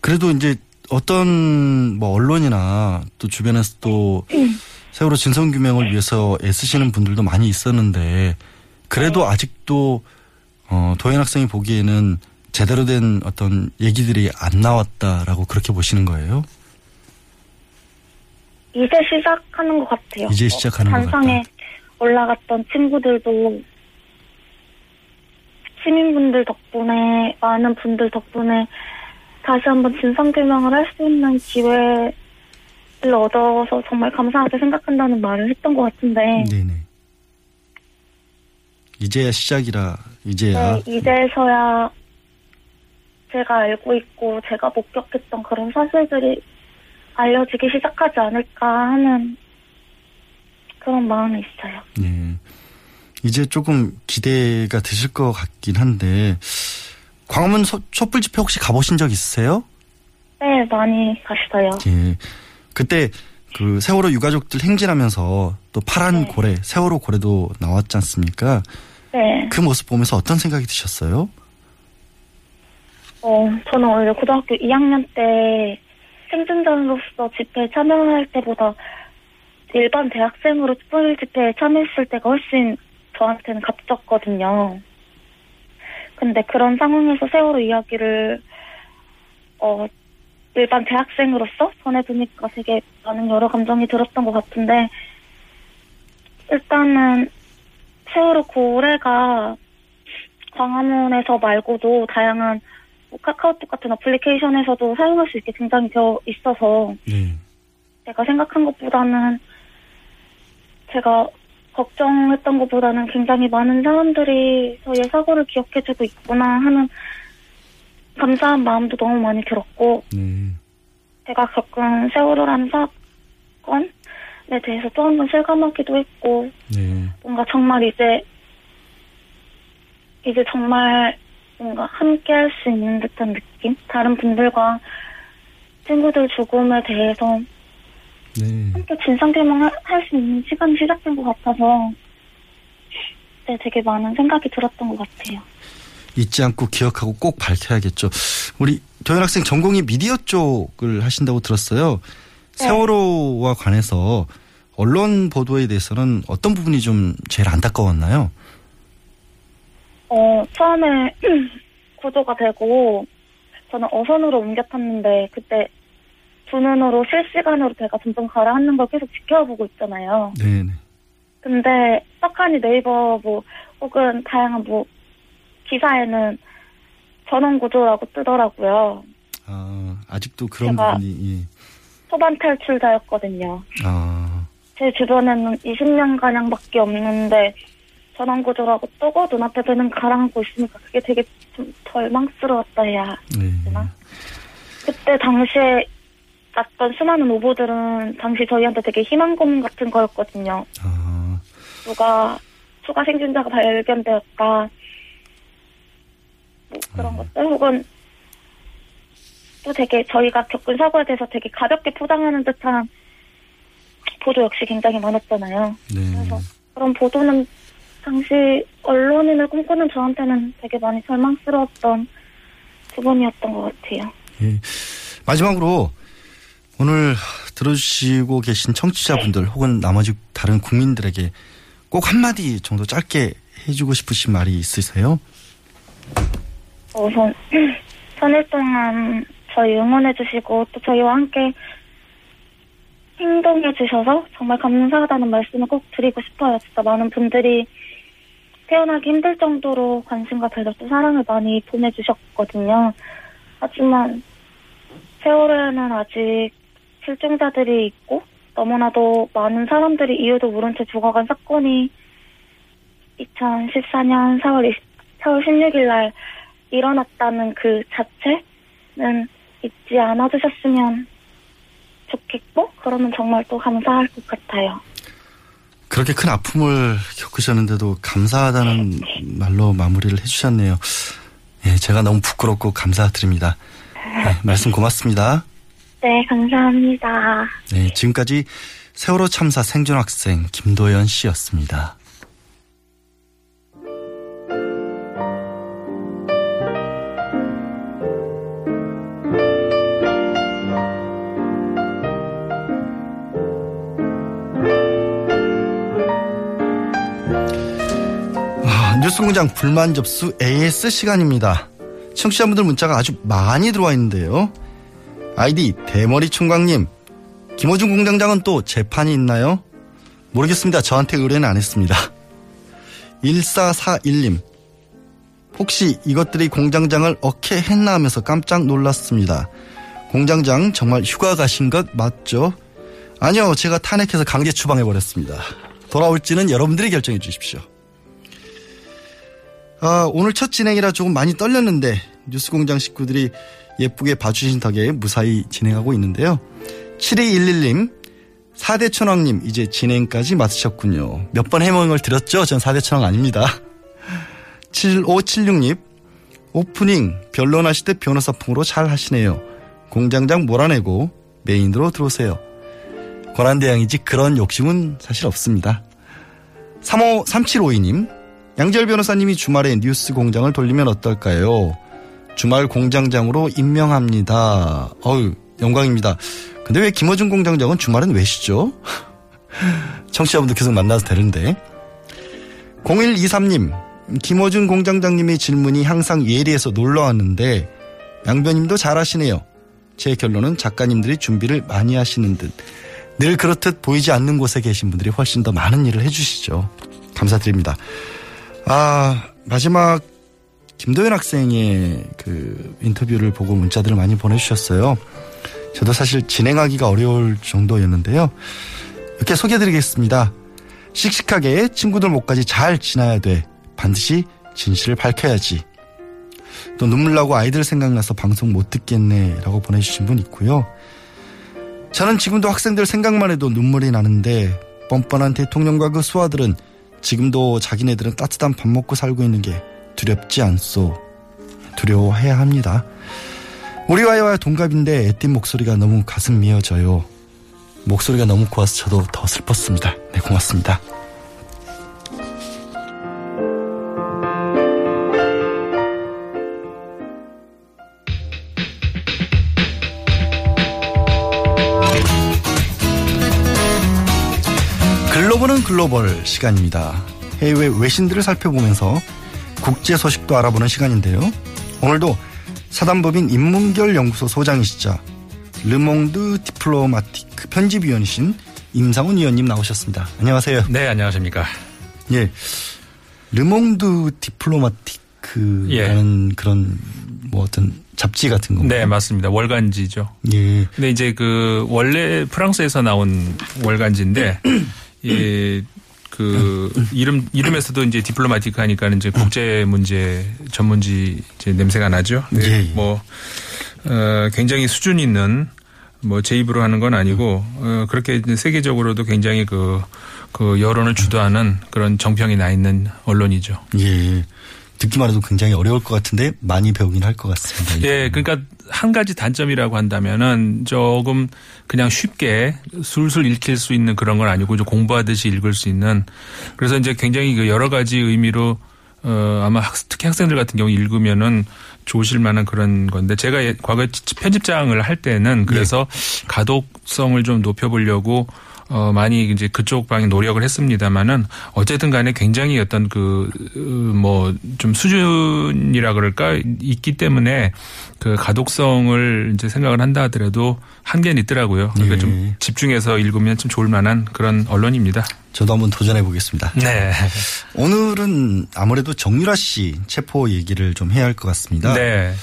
그래도 이제 어떤 뭐 언론이나 또 주변에서 또 세월호 진상 규명을 위해서 애쓰시는 분들도 많이 있었는데 그래도 아직도 어 도현 학생이 보기에는 제대로 된 어떤 얘기들이 안 나왔다라고 그렇게 보시는 거예요? 이제 시작하는 것 같아요. 이제 시작하는 것 단상에 올라갔던 친구들도 시민분들 덕분에 많은 분들 덕분에 다시 한번 진상규명을 할 수 있는 기회를 얻어서 정말 감사하게 생각한다는 말을 했던 것 같은데 네네. 이제야 시작이라 이제야 네, 이제서야 제가 알고 있고 제가 목격했던 그런 사실들이 알려지기 시작하지 않을까 하는 그런 마음이 있어요. 예. 이제 조금 기대가 되실 것 같긴 한데 광화문 소- 촛불 집회 혹시 가보신 적 있으세요? 네, 많이 갔어요. 예. 그때 그 세월호 유가족들 행진하면서 또 파란 고래, 세월호 고래도 나왔지 않습니까? 네. 그 모습 보면서 어떤 생각이 드셨어요? 어, 저는 원래 고등학교 2학년 때 생존자로서 집회에 참여할 때보다 일반 대학생으로 촛불 집회에 참여했을 때가 훨씬 저한테는 값졌거든요. 근데 그런 상황에서 세월호 이야기를 어 일반 대학생으로서 전해드니까 되게 많은 여러 감정이 들었던 것 같은데 일단은 세월호 고래가 광화문에서 말고도 다양한 뭐 카카오톡 같은 어플리케이션에서도 사용할 수 있게 등장이 되어 있어서 제가 생각한 것보다는 제가 걱정했던 것보다는 굉장히 많은 사람들이 저의 사고를 기억해주고 있구나 하는 감사한 마음도 너무 많이 들었고 제가 겪은 세월호라는 사건 에 대해서 또 한 번 실감하기도 했고 뭔가 정말 이제 이제 정말 뭔가 함께 할 수 있는 듯한 느낌? 다른 분들과 친구들 죽음에 대해서 함께 진상규명 할 수 있는 시간이 시작된 것 같아서 네, 되게 많은 생각이 들었던 것 같아요. 잊지 않고 기억하고 꼭 밝혀야겠죠. 우리 도현 학생 전공이 미디어 쪽을 하신다고 들었어요. 세월호와 관해서 언론 보도에 대해서는 어떤 부분이 좀 제일 안타까웠나요? 어, 처음에 구조가 되고 저는 어선으로 옮겨 탔는데 그때 두 눈으로 실시간으로 배가 점점 가라앉는 걸 계속 지켜보고 있잖아요. 네네. 근데 떡하니 네이버 뭐 혹은 다양한 뭐 기사에는 전원 구조라고 뜨더라고요. 아, 아직도 그런 제가- 부분이, 예. 소반 탈출자였거든요. 아, 제 주변에는 20명 가량밖에 없는데 전원 구조라고 뜨고 눈앞에 배는 가라앉고 있으니까 그게 되게 좀 절망스러웠다 해야 네. 되나? 그때 당시에 났던 수많은 오보들은 당시 저희한테 되게 희망 고문 같은 거였거든요. 아. 누가 추가 생존자가 발견되었다. 뭐 그런 것들 혹은 또 되게 저희가 겪은 사고에 대해서 되게 가볍게 포장하는 듯한 보도 역시 굉장히 많았잖아요. 그래서 그런 보도는 당시 언론인을 꿈꾸는 저한테는 되게 많이 절망스러웠던 부분이었던 것 같아요. 예. 마지막으로 오늘 들어주시고 계신 청취자분들 혹은 나머지 다른 국민들에게 꼭 한마디 정도 짧게 해주고 싶으신 말이 있으세요? 어, 우선 3일 동안 저희 응원해주시고 또 저희와 함께 행동해주셔서 정말 감사하다는 말씀을 꼭 드리고 싶어요. 진짜 많은 분들이 태어나기 힘들 정도로 관심과 배려 또 사랑을 많이 보내주셨거든요. 하지만 세월호에는 아직 실종자들이 있고 너무나도 많은 사람들이 이유도 모른 채 죽어간 사건이 2014년 4월 20, 4월 16일 날 일어났다는 그 자체는 잊지 않아 주셨으면 좋겠고 그러면 정말 또 감사할 것 같아요. 그렇게 큰 아픔을 겪으셨는데도 감사하다는 말로 마무리를 해주셨네요. 예, 제가 너무 부끄럽고 감사드립니다. 네, 말씀 고맙습니다. 네, 감사합니다. 네, 지금까지 세월호 참사 생존 학생 김도연 씨였습니다. 뉴스공장 불만 접수 AS 시간입니다. 청취자분들 문자가 아주 많이 들어와 있는데요. 아이디 대머리 총각님, 김호중 공장장은 또 재판이 있나요? 모르겠습니다. 저한테 의뢰는 안 했습니다. 1441님, 혹시 이것들이 공장장을 어케 했나 하면서 깜짝 놀랐습니다. 공장장 정말 휴가 가신 것 맞죠? 아니요, 제가 탄핵해서 강제 추방해버렸습니다. 돌아올지는 여러분들이 결정해 주십시오. 아, 오늘 첫 진행이라 조금 많이 떨렸는데 뉴스공장 식구들이 예쁘게 봐주신 덕에 무사히 진행하고 있는데요. 7211님, 4대 천왕님 이제 진행까지 맡으셨군요. 몇 번 해명을 드렸죠? 전 4대 천왕 아닙니다. 7576님, 오프닝 변론하실 때 변호사풍으로 잘 하시네요. 공장장 몰아내고 메인으로 들어오세요. 권한대항이지 그런 욕심은 사실 없습니다. 35, 3752님, 양절 변호사님이 주말에 뉴스 공장을 돌리면 어떨까요? 주말 공장장으로 임명합니다. 어유 영광입니다. 근데 왜 김어준 공장장은 주말은 왜 쉬죠? 청취자분들 계속 만나서 되는데. 0123님, 김어준 공장장님의 질문이 항상 예리해서 놀라웠는데, 양변님도 잘하시네요. 제 결론은 작가님들이 준비를 많이 하시는 듯. 늘 그렇듯 보이지 않는 곳에 계신 분들이 훨씬 더 많은 일을 해주시죠. 감사드립니다. 아, 마지막 김도현 학생의 그 인터뷰를 보고 문자들을 많이 보내주셨어요. 저도 사실 진행하기가 어려울 정도였는데요. 이렇게 소개해드리겠습니다. 씩씩하게 친구들 목까지 잘 지나야 돼. 반드시 진실을 밝혀야지. 또 눈물 나고 아이들 생각나서 방송 못 듣겠네. 라고 보내주신 분 있고요. 저는 지금도 학생들 생각만 해도 눈물이 나는데 뻔뻔한 대통령과 그 수하들은 지금도 자기네들은 따뜻한 밥 먹고 살고 있는 게 두렵지 않소. 두려워해야 합니다. 우리와의 동갑인데 애띤 목소리가 너무 가슴 미어져요. 목소리가 너무 고와서 저도 더 슬펐습니다. 네, 고맙습니다. 글로벌 시간입니다. 해외 외신들을 살펴보면서 국제 소식도 알아보는 시간인데요. 오늘도 사단법인 인문결 연구소 소장이시자 르몽드 디플로마티크 편집위원이신 임상훈 위원님 나오셨습니다. 안녕하세요. 네, 안녕하십니까. 예. 르몽드 디플로마티크라는 예. 그런 뭐 어떤 잡지 같은 거. 네, 맞습니다. 월간지죠. 예. 근데 이제 그 원래 프랑스에서 나온 월간지인데 예, 그 이름 이름에서도 이제 디플로마티크 하니까는 이제 국제 문제 전문지 이제 냄새가 나죠. 네. 예, 예. 뭐 어, 굉장히 수준 있는 뭐 제 입으로 하는 건 아니고 어, 그렇게 세계적으로도 굉장히 그, 그 여론을 주도하는 그런 정평이 나 있는 언론이죠. 예. 듣기만 해도 굉장히 어려울 것 같은데 많이 배우긴 할 것 같습니다. 예, 그러니까 한 가지 단점이라고 한다면은 조금 그냥 쉽게 술술 읽힐 수 있는 그런 건 아니고 좀 공부하듯이 읽을 수 있는 그래서 이제 굉장히 그 여러 가지 의미로 어 아마 학, 특히 학생들 같은 경우 읽으면은 좋으실 만한 그런 건데 제가 과거에 편집장을 할 때는 그래서 예. 가독성을 좀 높여보려고 어, 많이 이제 그쪽 방에 노력을 했습니다만은 어쨌든 간에 굉장히 어떤 그, 뭐, 좀 수준이라 그럴까? 있기 때문에 그 가독성을 이제 생각을 한다 하더라도 한계는 있더라고요. 그러니까 네. 좀 집중해서 읽으면 좀 좋을 만한 그런 언론입니다. 저도 한번 도전해 보겠습니다. 네. 오늘은 아무래도 정유라 씨 체포 얘기를 좀 해야 할 것 같습니다. 네.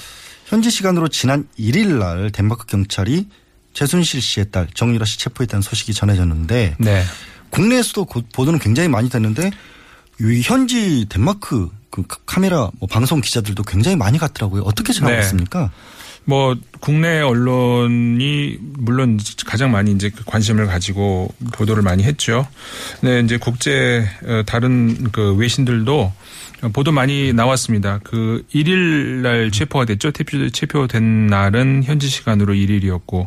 현지 시간으로 지난 1일 날 덴마크 경찰이 최순실 씨의 딸 정유라 씨 체포했다는 소식이 전해졌는데 네. 국내에서도 고- 보도는 굉장히 많이 됐는데 이 현지 덴마크 그 카- 카메라 뭐 방송 기자들도 굉장히 많이 갔더라고요. 어떻게 전하고 네. 있습니까? 뭐 국내 언론이 물론 가장 많이 이제 그 관심을 가지고 보도를 많이 했죠. 네, 이제 국제 어, 다른 그 외신들도 보도 많이 나왔습니다. 그 1일 날 체포가 됐죠. 체포, 체포된 날은 현지 시간으로 1일이었고,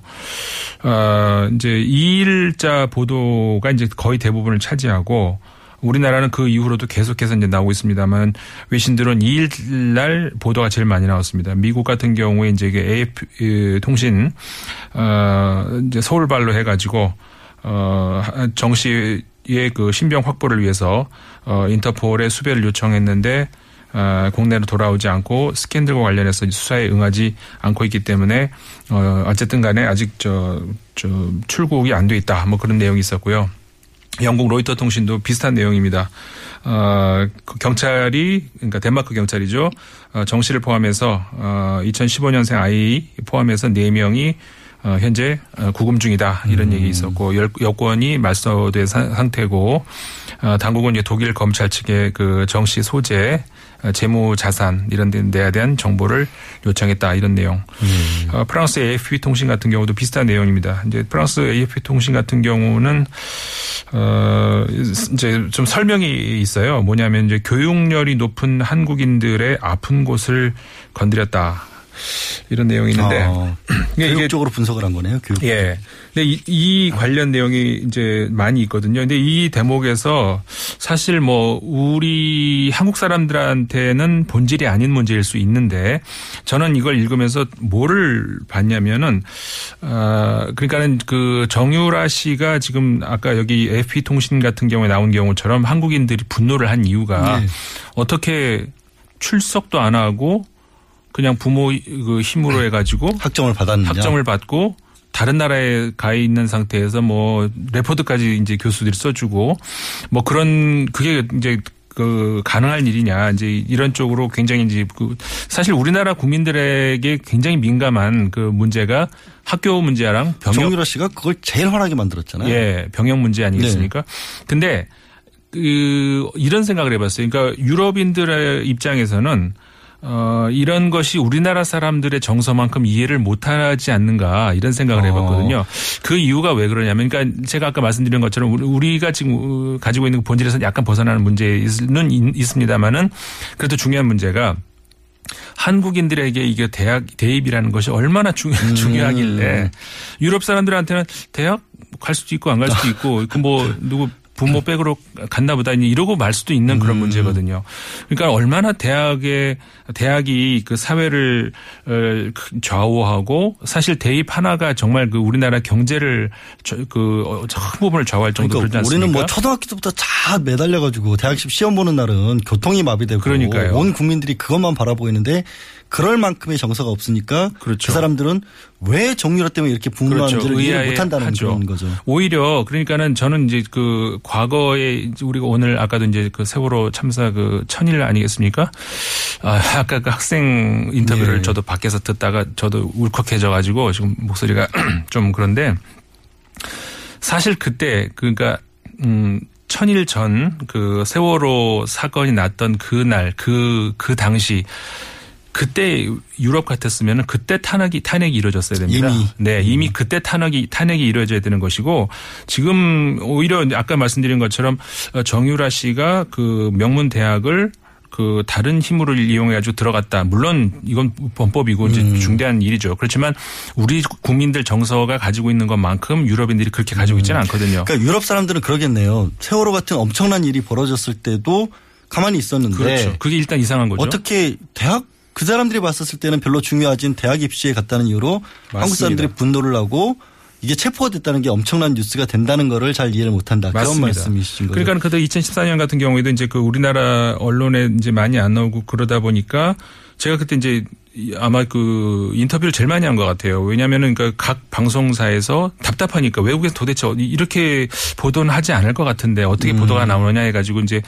어, 이제 2일자 보도가 이제 거의 대부분을 차지하고, 우리나라는 그 이후로도 계속해서 이제 나오고 있습니다만 외신들은 2일 날 보도가 제일 많이 나왔습니다. 미국 같은 경우에 이제 이게 AF 통신 어 이제 서울 발로 해 가지고 어 정 씨 의그 신병 확보를 위해서 어 인터폴에 수배를 요청했는데 어, 국내로 돌아오지 않고 스캔들과 관련해서 수사에 응하지 않고 있기 때문에 어 어쨌든 간에 아직 저, 저 출국이 안 돼 있다 뭐 그런 내용이 있었고요. 영국 로이터 통신도 비슷한 내용입니다. 어, 그 경찰이 그러니까 덴마크 경찰이죠. 어, 정 씨를 포함해서 어, 2015년생 아이 포함해서 4명이 어, 현재 어, 구금 중이다 이런 얘기 있었고 열- 여권이 말소된 사- 상태고 어, 당국은 이제 독일 검찰 측에 그 정씨 소재 어, 재무 자산 이런 데 내야 대한 정보를 요청했다 이런 내용. 어, 프랑스 AFP 통신 같은 경우도 비슷한 내용입니다. 이제 프랑스 AFP 통신 같은 경우는 어 이제 좀 설명이 있어요. 뭐냐면 이제 교육열이 높은 한국인들의 아픈 곳을 건드렸다. 이런 내용이 있는데 어, 교육적으로 분석을 한 거네요. 교육. 예. 근데 이, 이 관련 내용이 이제 많이 있거든요. 근데 이 대목에서 사실 뭐 우리 한국 사람들한테는 본질이 아닌 문제일 수 있는데 저는 이걸 읽으면서 뭐를 봤냐면은 아 그러니까는 그 정유라 씨가 지금 아까 여기 AFP 통신 같은 경우에 나온 경우처럼 한국인들이 분노를 한 이유가 네. 어떻게 출석도 안 하고 그냥 부모 그 힘으로 해가지고 학점을 받았느냐. 학점을 받고 다른 나라에 가 있는 상태에서 뭐 레포트까지 이제 교수들이 써주고 뭐 그런 그게 이제 그 가능할 일이냐 이제 이런 쪽으로 굉장히 이제 그 사실 우리나라 국민들에게 굉장히 민감한 그 문제가 학교 문제랑 병역 정유라 씨가 그걸 제일 환하게 만들었잖아요. 예, 병역 문제 아니겠습니까? 근데 그 이런 생각을 해봤어요. 그러니까 유럽인들의 입장에서는 어 이런 것이 우리나라 사람들의 정서만큼 이해를 못하지 않는가 이런 생각을 해봤거든요. 그 이유가 왜 그러냐면, 그러니까 제가 아까 말씀드린 것처럼 우리- 우리가 지금 어, 가지고 있는 본질에서 약간 벗어나는 문제는 있- 있습니다만은 그래도 중요한 문제가 한국인들에게 이게 대학 대입이라는 것이 얼마나 중, 음. 중요하길래 유럽 사람들한테는 대학 갈 수도 있고 안 갈 수도 있고 그 뭐 누구 부모 백으로 갔나 보다 이러고 말 수도 있는 그런 문제거든요. 그러니까 얼마나 대학의 대학이 그 사회를 어, 좌우하고 사실 대입 하나가 정말 그 우리나라 경제를 저- 그 어, 큰 부분을 좌우할 정도 그러니까 그러지 않습니까? 우리는 뭐 초등학교 때부터 다 매달려 가지고 대학식 시험 보는 날은 교통이 마비되고 그러니까요. 온 국민들이 그것만 바라보고 있는데 그럴 만큼의 정서가 없으니까 그 사람들은 왜 정유라 때문에 이렇게 분노하는지를 이해를 의아해 못한다는 하죠. 그런 거죠. 오히려 그러니까는 저는 이제 그 과거에 우리가 오늘 아까도 이제 그 세월호 참사 그 천일 아니겠습니까? 아, 아까 그 학생 인터뷰를 네. 저도 밖에서 듣다가 저도 울컥해져 가지고 지금 목소리가 좀 그런데 사실 그때 그러니까 음 천일 전 그 세월호 사건이 났던 그날 그그 당시 그때 유럽 같았으면 그때 탄핵이 탄핵이 이루어졌어야 됩니다. 이미. 네, 이미 그때 탄핵이 탄핵이 이루어져야 되는 것이고 지금 오히려 아까 말씀드린 것처럼 어, 정유라 씨가 그 명문 대학을 그 다른 힘으로 이용해 가지고 들어갔다. 물론 이건 범법이고 음. 이제 중대한 일이죠. 그렇지만 우리 국민들 정서가 가지고 있는 것만큼 유럽인들이 그렇게 가지고 있지는 않거든요. 그러니까 유럽 사람들은 그러겠네요. 세월호 같은 엄청난 일이 벌어졌을 때도 가만히 있었는데 그렇죠. 그게 일단 이상한 거죠. 어떻게 대학 그 사람들이 봤었을 때는 별로 중요하진 대학 입시에 갔다는 이유로 한국 맞습니다. 사람들이 분노를 하고 이게 체포가 됐다는 게 엄청난 뉴스가 된다는 거를 잘 이해를 못한다. 그런 맞습니다. 말씀이신 거죠. 그러니까 그때 2014년 같은 경우에도 이제 그 우리나라 언론에 이제 많이 안 나오고 그러다 보니까 제가 그때 이제 이- 아마 그 인터뷰를 제일 많이 한 것 같아요. 왜냐하면은 그러니까 각 방송사에서 답답하니까 외국에서 도대체 이렇게 보도는 하지 않을 것 같은데 어떻게 음. 보도가 나오느냐 해가지고 이제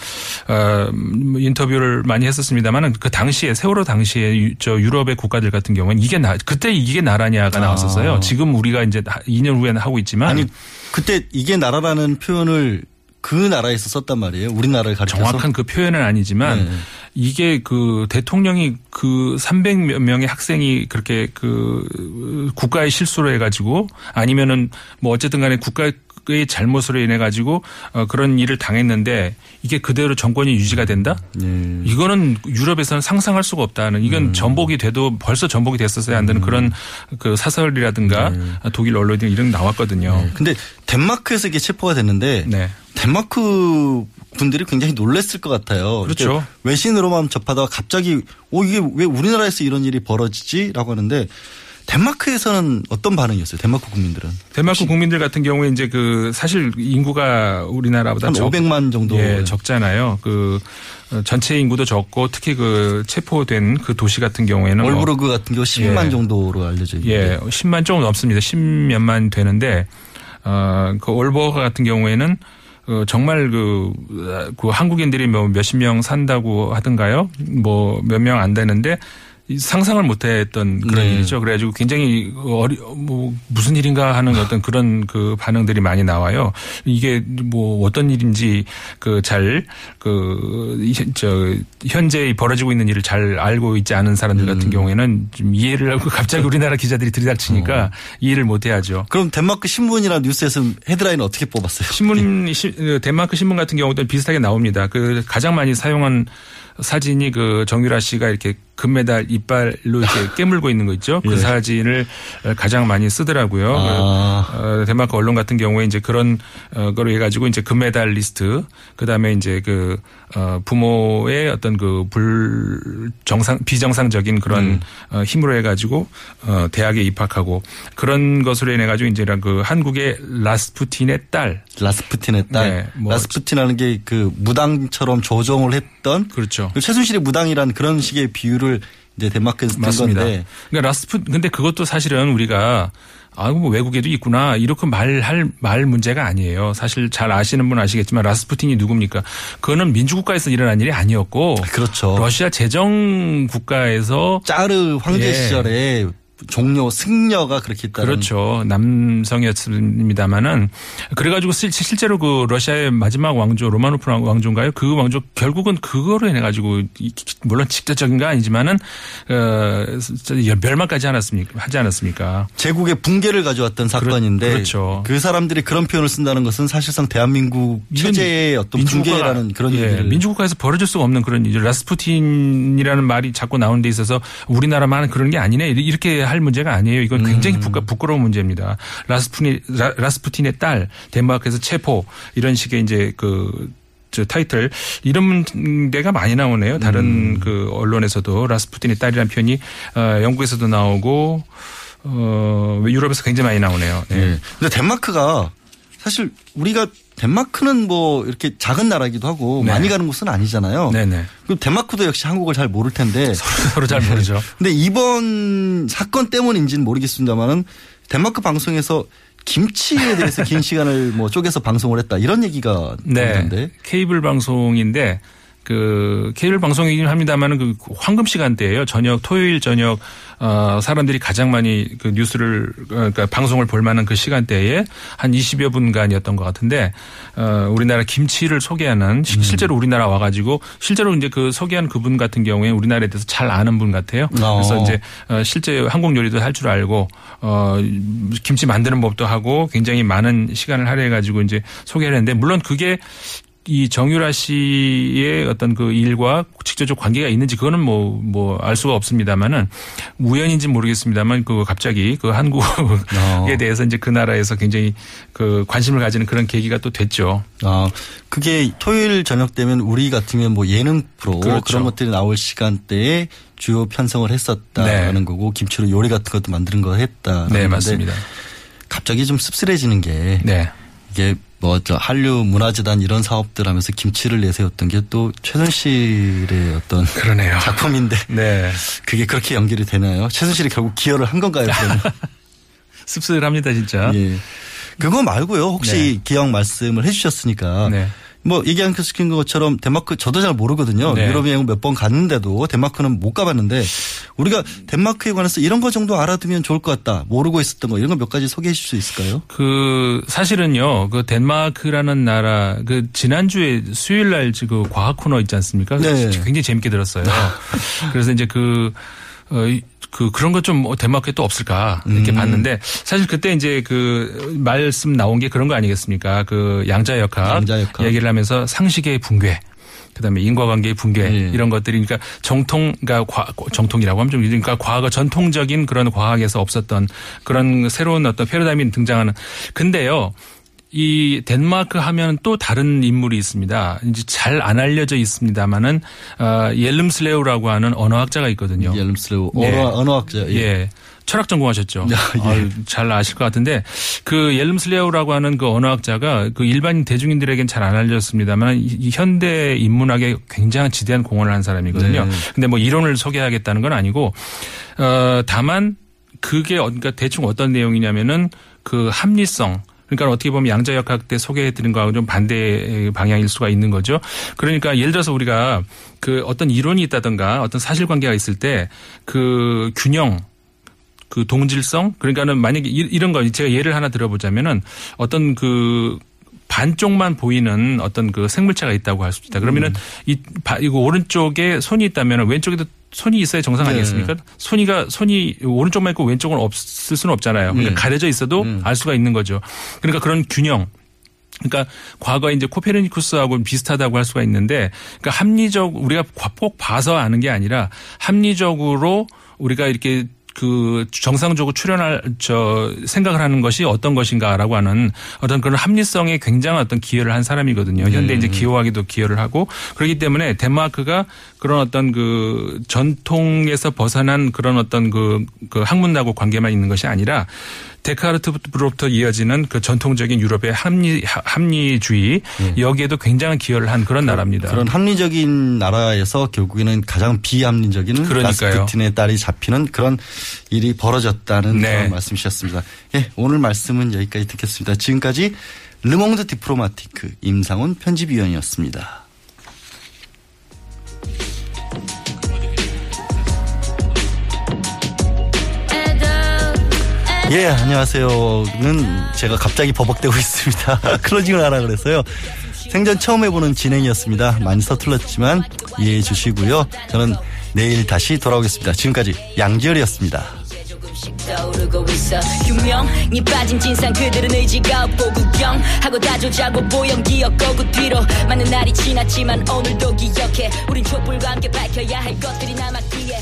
어, 음, 인터뷰를 많이 했었습니다만은 그 당시에 세월호 당시에 유- 저 유럽의 국가들 같은 경우는 이게 나 그때 이게 나라냐가 나왔었어요. 아. 지금 우리가 이제 2년 후에는 하고 있지만 아니 그때 이게 나라라는 표현을 그 나라에서 썼단 말이에요. 우리나라를 가리켜서 정확한 그 표현은 아니지만 네. 이게 그 대통령이 그 300몇 명의 학생이 그렇게 그 국가의 실수로 해가지고 아니면은 뭐 어쨌든 간에 국가의 잘못으로 인해 가지고 어 그런 일을 당했는데 이게 그대로 정권이 유지가 된다? 네. 이거는 유럽에서는 상상할 수가 없다는 이건 음. 전복이 돼도 벌써 전복이 됐었어야 한다는 그런 그 사설이라든가 네. 독일 언론이 이런 게 나왔거든요. 근데 덴마크에서 이게 체포가 됐는데 네. 덴마크 분들이 굉장히 놀랐을 것 같아요. 그렇죠. 외신으로만 접하다가 갑자기 어 이게 왜 우리나라에서 이런 일이 벌어지지라고 하는데 덴마크에서는 어떤 반응이었어요? 덴마크 국민들은 덴마크 국민들 같은 경우에 이제 그 사실 인구가 우리나라보다 한 500만 정도. 예, 적잖아요. 그 어, 전체 인구도 적고 특히 그 체포된 그 도시 같은 경우에는 뭐 월브르그 같은 경우 10만 예. 정도로 알려져 있는데 예, 10만 조금 넘습니다. 10몇만 되는데 어, 그 올버가 같은 경우에는 어, 정말 그, 그 한국인들이 뭐 몇십 명 산다고 하던가요? 뭐 몇 명 안 되는데 이 상상을 못 했던 그런 네. 일이죠. 그래가지고 굉장히 어리, 뭐 무슨 일인가 하는 어떤 그런 그 반응들이 많이 나와요. 이게 뭐 어떤 일인지 그 잘 그, 저, 현재 벌어지고 있는 일을 잘 알고 있지 않은 사람들 같은 음. 경우에는 좀 이해를 하고 갑자기 우리나라 기자들이 들이닥치니까 어. 이해를 못 해야죠. 그럼 덴마크 신문이나 뉴스에서 헤드라인 어떻게 뽑았어요? 신문 시- 그 덴마크 신문 같은 경우도 비슷하게 나옵니다. 그 가장 많이 사용한 사진이 그 정유라 씨가 이렇게 금메달 이빨로 이렇게 깨물고 있는 거 있죠. 그 예. 사진을 가장 많이 쓰더라고요. 아. 그, 어, 덴마크 언론 같은 경우에 이제 그런 어, 거로 해가지고 이제 금메달 리스트, 그 다음에 이제 그 어, 부모의 어떤 그 불정상 비정상적인 그런 음. 어, 힘으로 해가지고 어, 대학에 입학하고 그런 것으로 인해 가지고 이제 그 한국의 라스푸틴의 딸 라스푸틴의 딸. 네, 뭐 라스푸틴이라는 게 그 무당처럼 조종을 했던 그렇죠. 그 최순실의 무당이라는 그런 식의 비유 를 이제 덴마크에서 든 맞습니다. 건데 그러니까 라스푸 근데 그것도 사실은 우리가 아이고 뭐 외국에도 있구나 이렇게 말할 말 문제가 아니에요. 사실 잘 아시는 분 아시겠지만 라스푸틴이 누굽니까? 그거는 민주국가에서 일어난 일이 아니었고 그렇죠. 러시아 제정 국가에서 짜르 황제 예. 시절에 종료 승려가 그렇게 했다는 그렇죠. 남성이었습니다만은 그래가지고 실- 실제로 그 러시아의 마지막 왕조 로마노프 왕조인가요? 그 왕조 결국은 그거로 인해 가지고 물론 직접적인 거 아니지만은 어 멸망까지 않았습니까? 하지 않았습니까? 제국의 붕괴를 가져왔던 사건인데 그렇죠. 그 사람들이 그런 표현을 쓴다는 것은 사실상 대한민국 체제의 어떤 붕괴라는 그런 예, 얘기를 민주국가에서 벌어질 수가 없는 그런 라스푸틴이라는 말이 자꾸 나오는 데 있어서 우리나라만 그런 게 아니네 이렇게 할 문제가 아니에요. 이건 굉장히 음. 부끄, 부끄러운 문제입니다. 라스푸틴 라, 라스푸틴의 딸 덴마크에서 체포 이런 식의 이제 그저 타이틀 이런 데가 많이 나오네요. 다른 음. 그 언론에서도 라스푸틴의 딸이라는 표현이 어, 영국에서도 나오고 어, 유럽에서 굉장히 많이 나오네요. 네. 예. 근데 덴마크가 사실 우리가 덴마크는 뭐 이렇게 작은 나라이기도 하고 네. 많이 가는 곳은 아니잖아요. 네네. 그럼 덴마크도 역시 한국을 잘 모를 텐데 서로 잘 모르죠. 근데 이번 사건 때문인지는 모르겠습니다만은 덴마크 방송에서 김치에 대해서 긴 시간을 뭐 쪼개서 방송을 했다 이런 얘기가 네. 나오는데 케이블 방송인데 그 케이블 방송이긴 합니다만은 그 황금 시간대예요. 저녁 토요일 저녁 어 사람들이 가장 많이 그 뉴스를 어, 그러니까 방송을 볼 만한 그 시간대에 한 20여 분간이었던 것 같은데 어 우리나라 김치를 소개하는 시- 실제로 우리나라 와 가지고 실제로 이제 그 소개한 그분 같은 경우에 우리나라에 대해서 잘 아는 분 같아요. 그래서 어. 이제 어 실제 한국 요리도 할 줄 알고 어 김치 만드는 법도 하고 굉장히 많은 시간을 할애해 가지고 이제 소개를 했는데 물론 그게 이 정유라 씨의 어떤 그 일과 직접적 관계가 있는지 그거는 뭐 뭐 알 수가 없습니다만은 우연인지 는 모르겠습니다만 그 갑자기 그 한국에 어. 대해서 이제 그 나라에서 굉장히 그 관심을 가지는 그런 계기가 또 됐죠. 아 그게 토요일 저녁 되면 우리 같으면 뭐 예능 프로 그렇죠. 그런 것들이 나올 시간대에 주요 편성을 했었다는 거고 김치로 요리 같은 것도 만드는 거 했다. 네, 맞습니다. 갑자기 좀 씁쓸해지는 게 네. 이게 뭐 저 한류 문화재단 이런 사업들 하면서 김치를 내세웠던 게 또 최순실의 어떤 그러네요. 작품인데 네. 그게 그렇게 연결이 되나요? 최순실이 결국 기여를 한 건가요? 씁쓸합니다 진짜. 예. 그거 말고요. 혹시 네. 기억 말씀을 해주셨으니까 네. 뭐 얘기한 것처럼 덴마크 저도 잘 모르거든요. 네. 유럽 여행 몇 번 갔는데도 덴마크는 못 가봤는데 우리가 덴마크에 관해서 이런 거 정도 알아두면 좋을 것 같다. 모르고 있었던 거 이런 거 몇 가지 소개해 줄수 있을까요? 그 사실은요, 그 덴마크라는 나라 그 지난주에 수요일 날그 과학 코너 있지 않습니까? 네. 굉장히 재밌게 들었어요. 그래서 이제 그 어, 이- 그 그런 것 좀 덴마크에 또 없을까 이렇게 음. 봤는데 사실 그때 이제 그 말씀 나온 게 그런 거 아니겠습니까? 그 양자역학, 양자 역학. 얘기를 하면서 상식의 붕괴. 그다음에 인과관계의 붕괴 예. 이런 것들이 그러니까 정통 그러니까 과, 정통이라고 하면 좀 그러니까 과거 전통적인 그런 과학에서 없었던 그런 새로운 어떤 패러다임이 등장하는 근데요. 이 덴마크 하면 또 다른 인물이 있습니다. 이제 잘 안 알려져 있습니다만은 어, 옐름슬레우라고 하는 언어학자가 있거든요. 옐름슬레우 예. 언어 언어학자. 예. 예. 철학 전공하셨죠. 예. 아유, 잘 아실 것 같은데 그 옐름슬레우라고 하는 그 언어학자가 그 일반 대중인들에겐 잘 안 알려졌습니다만 이- 이 현대 인문학에 굉장히 지대한 공헌을 한 사람이거든요. 네. 근데 뭐 이론을 소개하겠다는 건 아니고 어 다만 그게 어- 그러니까 대충 어떤 내용이냐면은 그 합리성 그러니까 어떻게 보면 양자역학 때 소개해드린 거하고 좀 반대 방향일 수가 있는 거죠. 그러니까 예를 들어서 우리가 그 어떤 이론이 있다든가 어떤 사실관계가 있을 때 그 균형 그 동질성 그러니까는 만약에 이- 이런 거 제가 예를 하나 들어보자면은 어떤 그 반쪽만 보이는 어떤 그 생물체가 있다고 할 수 있다. 그러면은 이 바- 이거 오른쪽에 손이 있다면 왼쪽에도 손이 있어야 정상 네. 아니겠습니까? 손이가 손이 오른쪽만 있고 왼쪽은 없을 수는 없잖아요. 그러니까 네. 가려져 있어도 알 수가 있는 거죠. 그러니까 그런 균형. 그러니까 과거에 이제 코페르니쿠스하고 비슷하다고 할 수가 있는데 그러니까 합리적 우리가 꼭 봐서 아는 게 아니라 합리적으로 우리가 이렇게 그 정상적으로 출현할 저 생각을 하는 것이 어떤 것인가라고 하는 어떤 그런 합리성에 굉장한 어떤 기여를 한 사람이거든요. 현대 이제 기호학에도 기여를 하고 그렇기 때문에 덴마크가 그런 어떤 그 전통에서 벗어난 그런 어떤 그, 그 학문하고 관계만 있는 것이 아니라 데카르트부터 이어지는 그 전통적인 유럽의 합리 합리주의 여기에도 굉장한 기여를 한 그런 나라입니다. 그런 합리적인 나라에서 결국에는 가장 비합리적인. 라스푸틴의 딸이 잡히는 그런 일이 벌어졌다는 네. 그런 말씀이셨습니다. 예, 오늘 말씀은 여기까지 듣겠습니다. 지금까지 Le Monde diplomatique 임상훈 편집위원이었습니다. 예, 안녕하세요는 제가 갑자기 버벅대고 있습니다. closing을 하라 그랬어요. 생전 처음 해보는 진행이었습니다. 많이 서툴렀지만 이해해 주시고요. 저는 내일 다시 돌아오겠습니다. 지금까지 양지열이었습니다. 떠오르고 있어 유명이 빠진 진상 그들은 의지가 없고 구경하고 다조자고 보영 기억고 그 뒤로 많은 날이 지났지만 오늘도 기억해 우린 촛불과 함께 밝혀야 할 것들이 남았기에